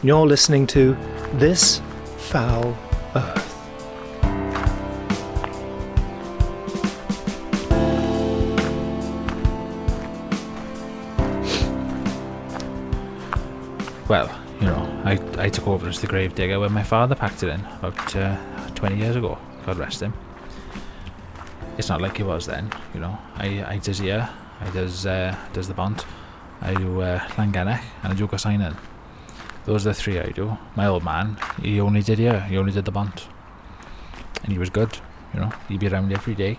You're listening to This Foul Earth. Well, you know, I, I took over as the grave digger when my father packed it in about uh, 20 years ago. God rest him. It's not like he was then, you know. I, I does here, I does uh, does the Bont, I do uh, and I do Gorseinon. Those are the three I do. My old man, he only did here, he only did the Bont. And he was good, you know. He'd be around every day.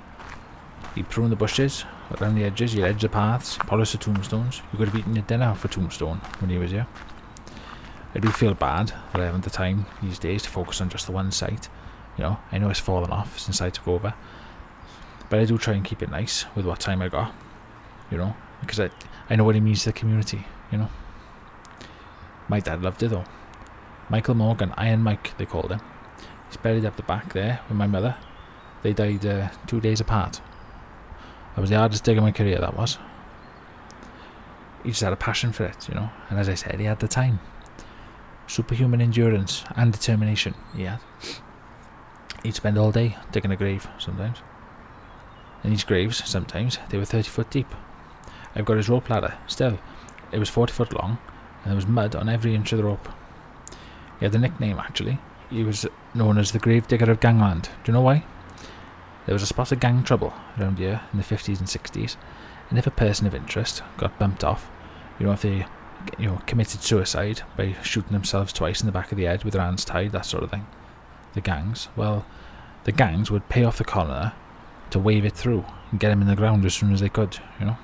He'd prune the bushes around the edges, he'd edge the paths, polish the tombstones. You could have eaten your dinner for tombstone when he was here. I do feel bad that I haven't the time these days to focus on just the one site. You know, I know it's fallen off since I took over. But I do try and keep it nice with what time I got. You know, because I, I know what it means to the community, you know. My dad loved it though. Michael Morgan, Iron Mike, they called him. He's buried up the back there with my mother. They died uh, two days apart. That was the hardest dig of my career, that was. He just had a passion for it, you know, and as I said, he had the time superhuman endurance and determination he had. He'd spend all day digging a grave sometimes. And these graves, sometimes, they were 30 foot deep. I've got his rope ladder, still. It was 40 foot long, and there was mud on every inch of the rope. He had a nickname, actually. He was known as the Grave Digger of Gangland. Do you know why? There was a spot of gang trouble around here in the 50s and 60s, and if a person of interest got bumped off, you know, if they you know, committed suicide by shooting themselves twice in the back of the head with their hands tied, that sort of thing. The gangs, well, the gangs would pay off the coroner to wave it through and get him in the ground as soon as they could, you know.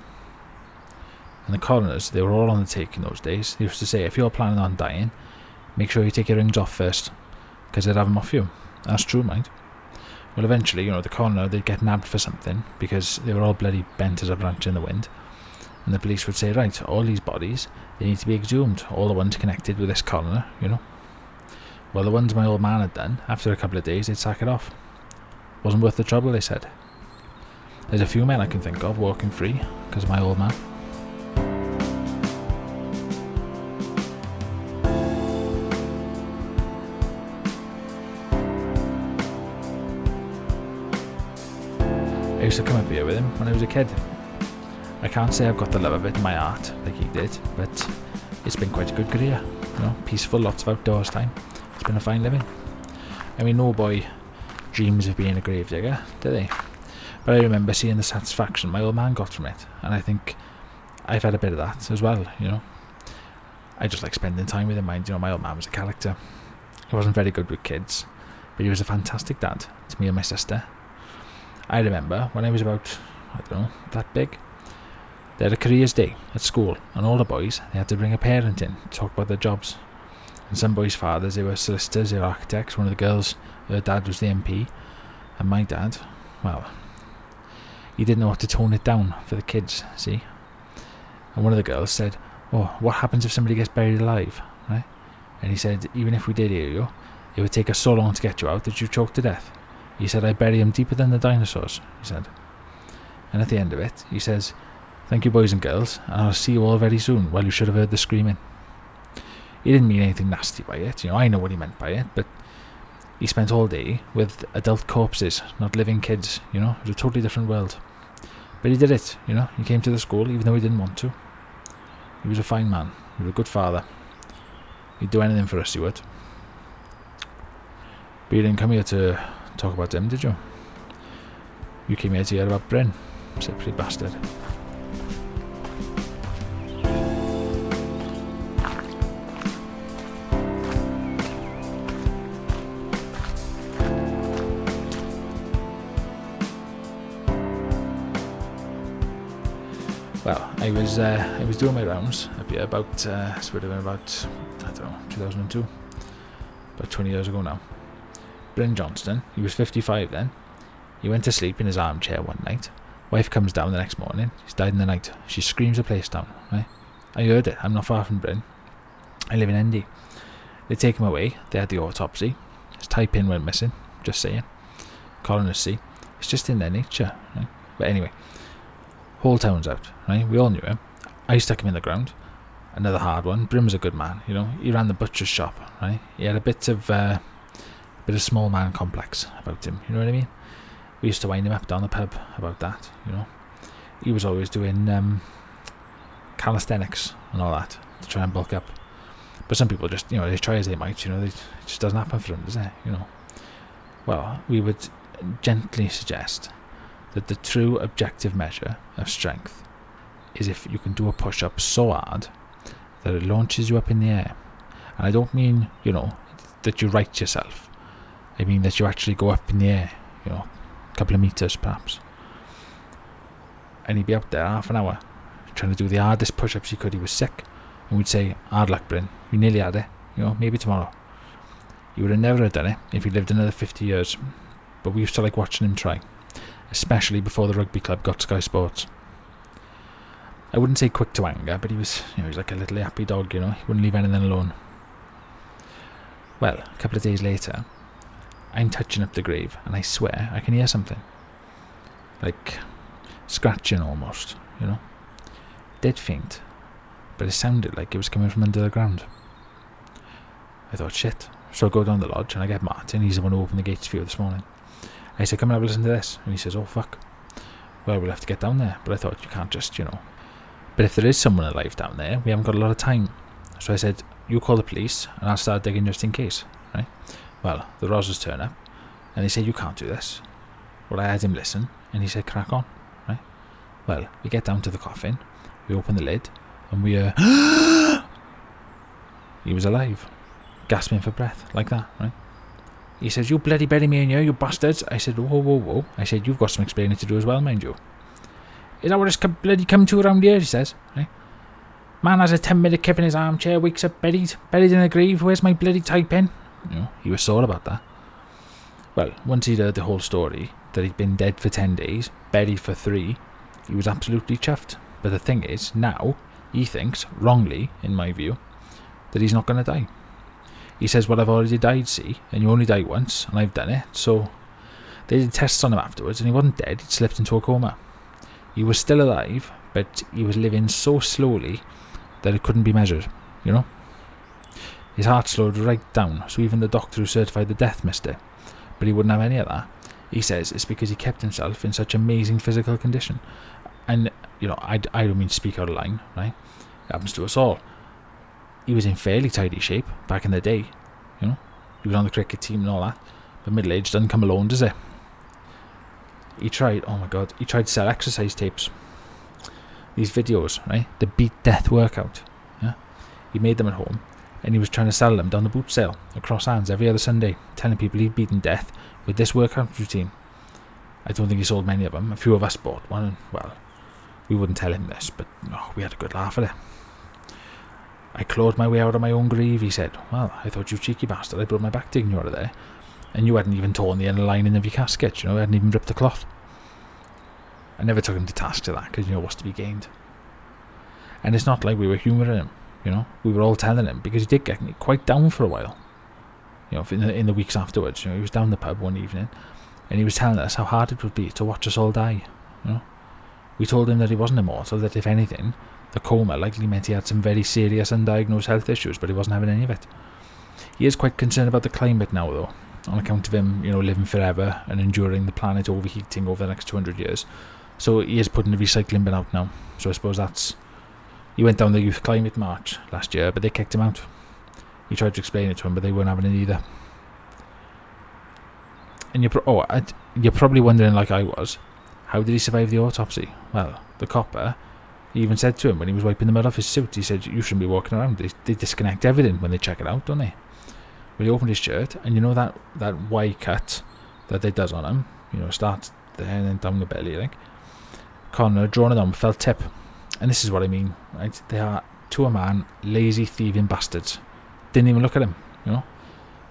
And the coroners, they were all on the take in those days. They used to say, if you're planning on dying, make sure you take your rings off first, because they'd have them off you. That's true, mind. Well, eventually, you know, the coroner, they'd get nabbed for something, because they were all bloody bent as a branch in the wind. And the police would say, right, all these bodies, they need to be exhumed, all the ones connected with this coroner, you know. Well, the ones my old man had done, after a couple of days, they'd sack it off. Wasn't worth the trouble, they said. There's a few men I can think of walking free because of my old man. I used to come up here with him when I was a kid. I can't say I've got the love of it in my heart like he did, but it's been quite a good career. You know, peaceful, lots of outdoors time. It's been a fine living. I mean, no boy dreams of being a gravedigger, do they? But I remember seeing the satisfaction my old man got from it, and I think I've had a bit of that as well, you know. I just like spending time with him. Mind, you know, my old man was a character. He wasn't very good with kids, but he was a fantastic dad to me and my sister. I remember when I was about, I don't know, that big, they had a careers day at school, and all the boys they had to bring a parent in to talk about their jobs. And some boys' fathers they were solicitors, they were architects. One of the girls, her dad was the MP, and my dad, well, he didn't know how to tone it down for the kids. See, and one of the girls said, "Oh, what happens if somebody gets buried alive?" Right? And he said, "Even if we did hear you, it would take us so long to get you out that you choke to death." He said, "I bury him deeper than the dinosaurs." He said, and at the end of it, he says. Thank you, boys and girls, and I'll see you all very soon. Well, you should have heard the screaming. He didn't mean anything nasty by it, you know, I know what he meant by it, but he spent all day with adult corpses, not living kids, you know, it was a totally different world. But he did it, you know, he came to the school even though he didn't want to. He was a fine man, he was a good father. He'd do anything for us, he would. But you didn't come here to talk about him, did you? You came here to hear about Bryn, silly bastard. Well, I was uh, I was doing my rounds up here about uh, it would have been about I don't know 2002, about 20 years ago now. Bryn Johnston, he was 55 then. He went to sleep in his armchair one night. Wife comes down the next morning. He's died in the night. She screams the place down. Right? I heard it. I'm not far from Bryn. I live in Endy. They take him away. They had the autopsy. His tie pin went missing. Just saying. Coroners see. It's just in their nature. Right? But anyway, whole town's out. Right? We all knew him. I stuck him in the ground. another hard one. Bryn's a good man, you know. He ran the butcher's shop, right? He had a bit of uh, bit of small man complex about him. You know what I mean? We used to wind him up down the pub about that. You know, he was always doing um, calisthenics and all that to try and bulk up. But some people just, you know, they try as they might. You know, they, it just doesn't happen for them, does it? You know. Well, we would gently suggest that the true objective measure of strength is if you can do a push up so hard that it launches you up in the air. And I don't mean, you know, that you right yourself. I mean that you actually go up in the air, you know, a couple of meters perhaps. And he'd be up there half an hour trying to do the hardest push ups he could. He was sick. And we'd say, Hard luck, Bryn. You nearly had it. You know, maybe tomorrow. He would have never have done it if he lived another 50 years. But we used to like watching him try, especially before the rugby club got Sky Sports. I wouldn't say quick to anger, but he was, you know, he was like a little happy dog, you know. He wouldn't leave anything alone. Well, a couple of days later, I'm touching up the grave, and I swear I can hear something. Like scratching almost, you know. Dead faint, but it sounded like it was coming from under the ground. I thought, shit. So I go down the lodge and I get Martin, he's the one who opened the gates for you this morning. I said, come and have a listen to this. And he says, oh fuck. Well, we'll have to get down there. But I thought, you can't just, you know. But if there is someone alive down there, we haven't got a lot of time. So I said, you call the police and I'll start digging just in case, right? Well, the Rosses turn up and they say, you can't do this. Well, I had him listen and he said, crack on, right? Well, we get down to the coffin, we open the lid and we, uh, he was alive, gasping for breath, like that, right? He says, You bloody bury me in here, you bastards. I said, Whoa, whoa, whoa. I said, You've got some explaining to do as well, mind you. Is that what it's bloody come to around here? He says, right? Man has a 10 minute kip in his armchair, wakes up buried, buried in a grave. Where's my bloody tie pen? You know, he was sore about that. Well, once he'd heard the whole story, that he'd been dead for 10 days, buried for three, he was absolutely chuffed. But the thing is, now, he thinks, wrongly, in my view, that he's not going to die. He says, Well, I've already died, see, and you only die once, and I've done it, so. They did tests on him afterwards, and he wasn't dead, he'd slipped into a coma. He was still alive, but he was living so slowly that it couldn't be measured, you know? His heart slowed right down, so even the doctor who certified the death missed it. But he wouldn't have any of that. He says it's because he kept himself in such amazing physical condition. And, you know, I, I don't mean to speak out of line, right? It happens to us all he was in fairly tidy shape back in the day. You know, he was on the cricket team and all that. But middle age doesn't come alone, does it? He tried. Oh my god, he tried to sell exercise tapes. These videos, right? The beat death workout. Yeah, he made them at home, and he was trying to sell them down the boot sale across hands every other Sunday, telling people he'd beaten death with this workout routine. I don't think he sold many of them. A few of us bought one, and well, we wouldn't tell him this, but oh, we had a good laugh at it. I clawed my way out of my own grave, he said. Well, I thought you cheeky bastard, I broke my back digging you out of there. And you hadn't even torn the inner lining of your casket, you know, I hadn't even ripped the cloth. I never took him to task for that, because, you know, what's to be gained. And it's not like we were humouring him, you know, we were all telling him, because he did get quite down for a while. You know, in the, in the weeks afterwards, you know, he was down the pub one evening, and he was telling us how hard it would be to watch us all die, you know. We told him that he wasn't immortal, that if anything, the coma likely meant he had some very serious undiagnosed health issues, but he wasn't having any of it. He is quite concerned about the climate now, though, on account of him, you know, living forever and enduring the planet overheating over the next 200 years. So he is putting the recycling bin out now. So I suppose that's. He went down the Youth Climate March last year, but they kicked him out. He tried to explain it to him, but they weren't having it either. And you're, pro- oh, you're probably wondering, like I was, how did he survive the autopsy? Well, the copper he even said to him when he was wiping the mud off his suit, he said, You shouldn't be walking around. They, they disconnect everything when they check it out, don't they? Well, he opened his shirt, and you know that, that Y cut that they does on him? You know, starts there and then down the belly, I think. Connor drawn it on felt tip. And this is what I mean, right? They are, to a man, lazy, thieving bastards. Didn't even look at him, you know?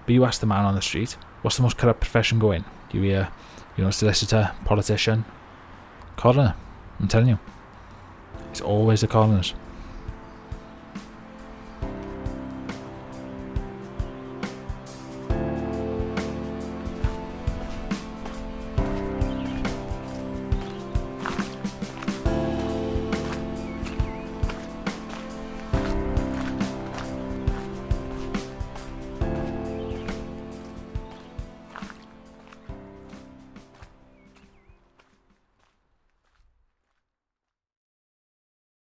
But you ask the man on the street, what's the most corrupt profession going? You hear, you know, solicitor, politician, coroner? I'm telling you. It's always the corners.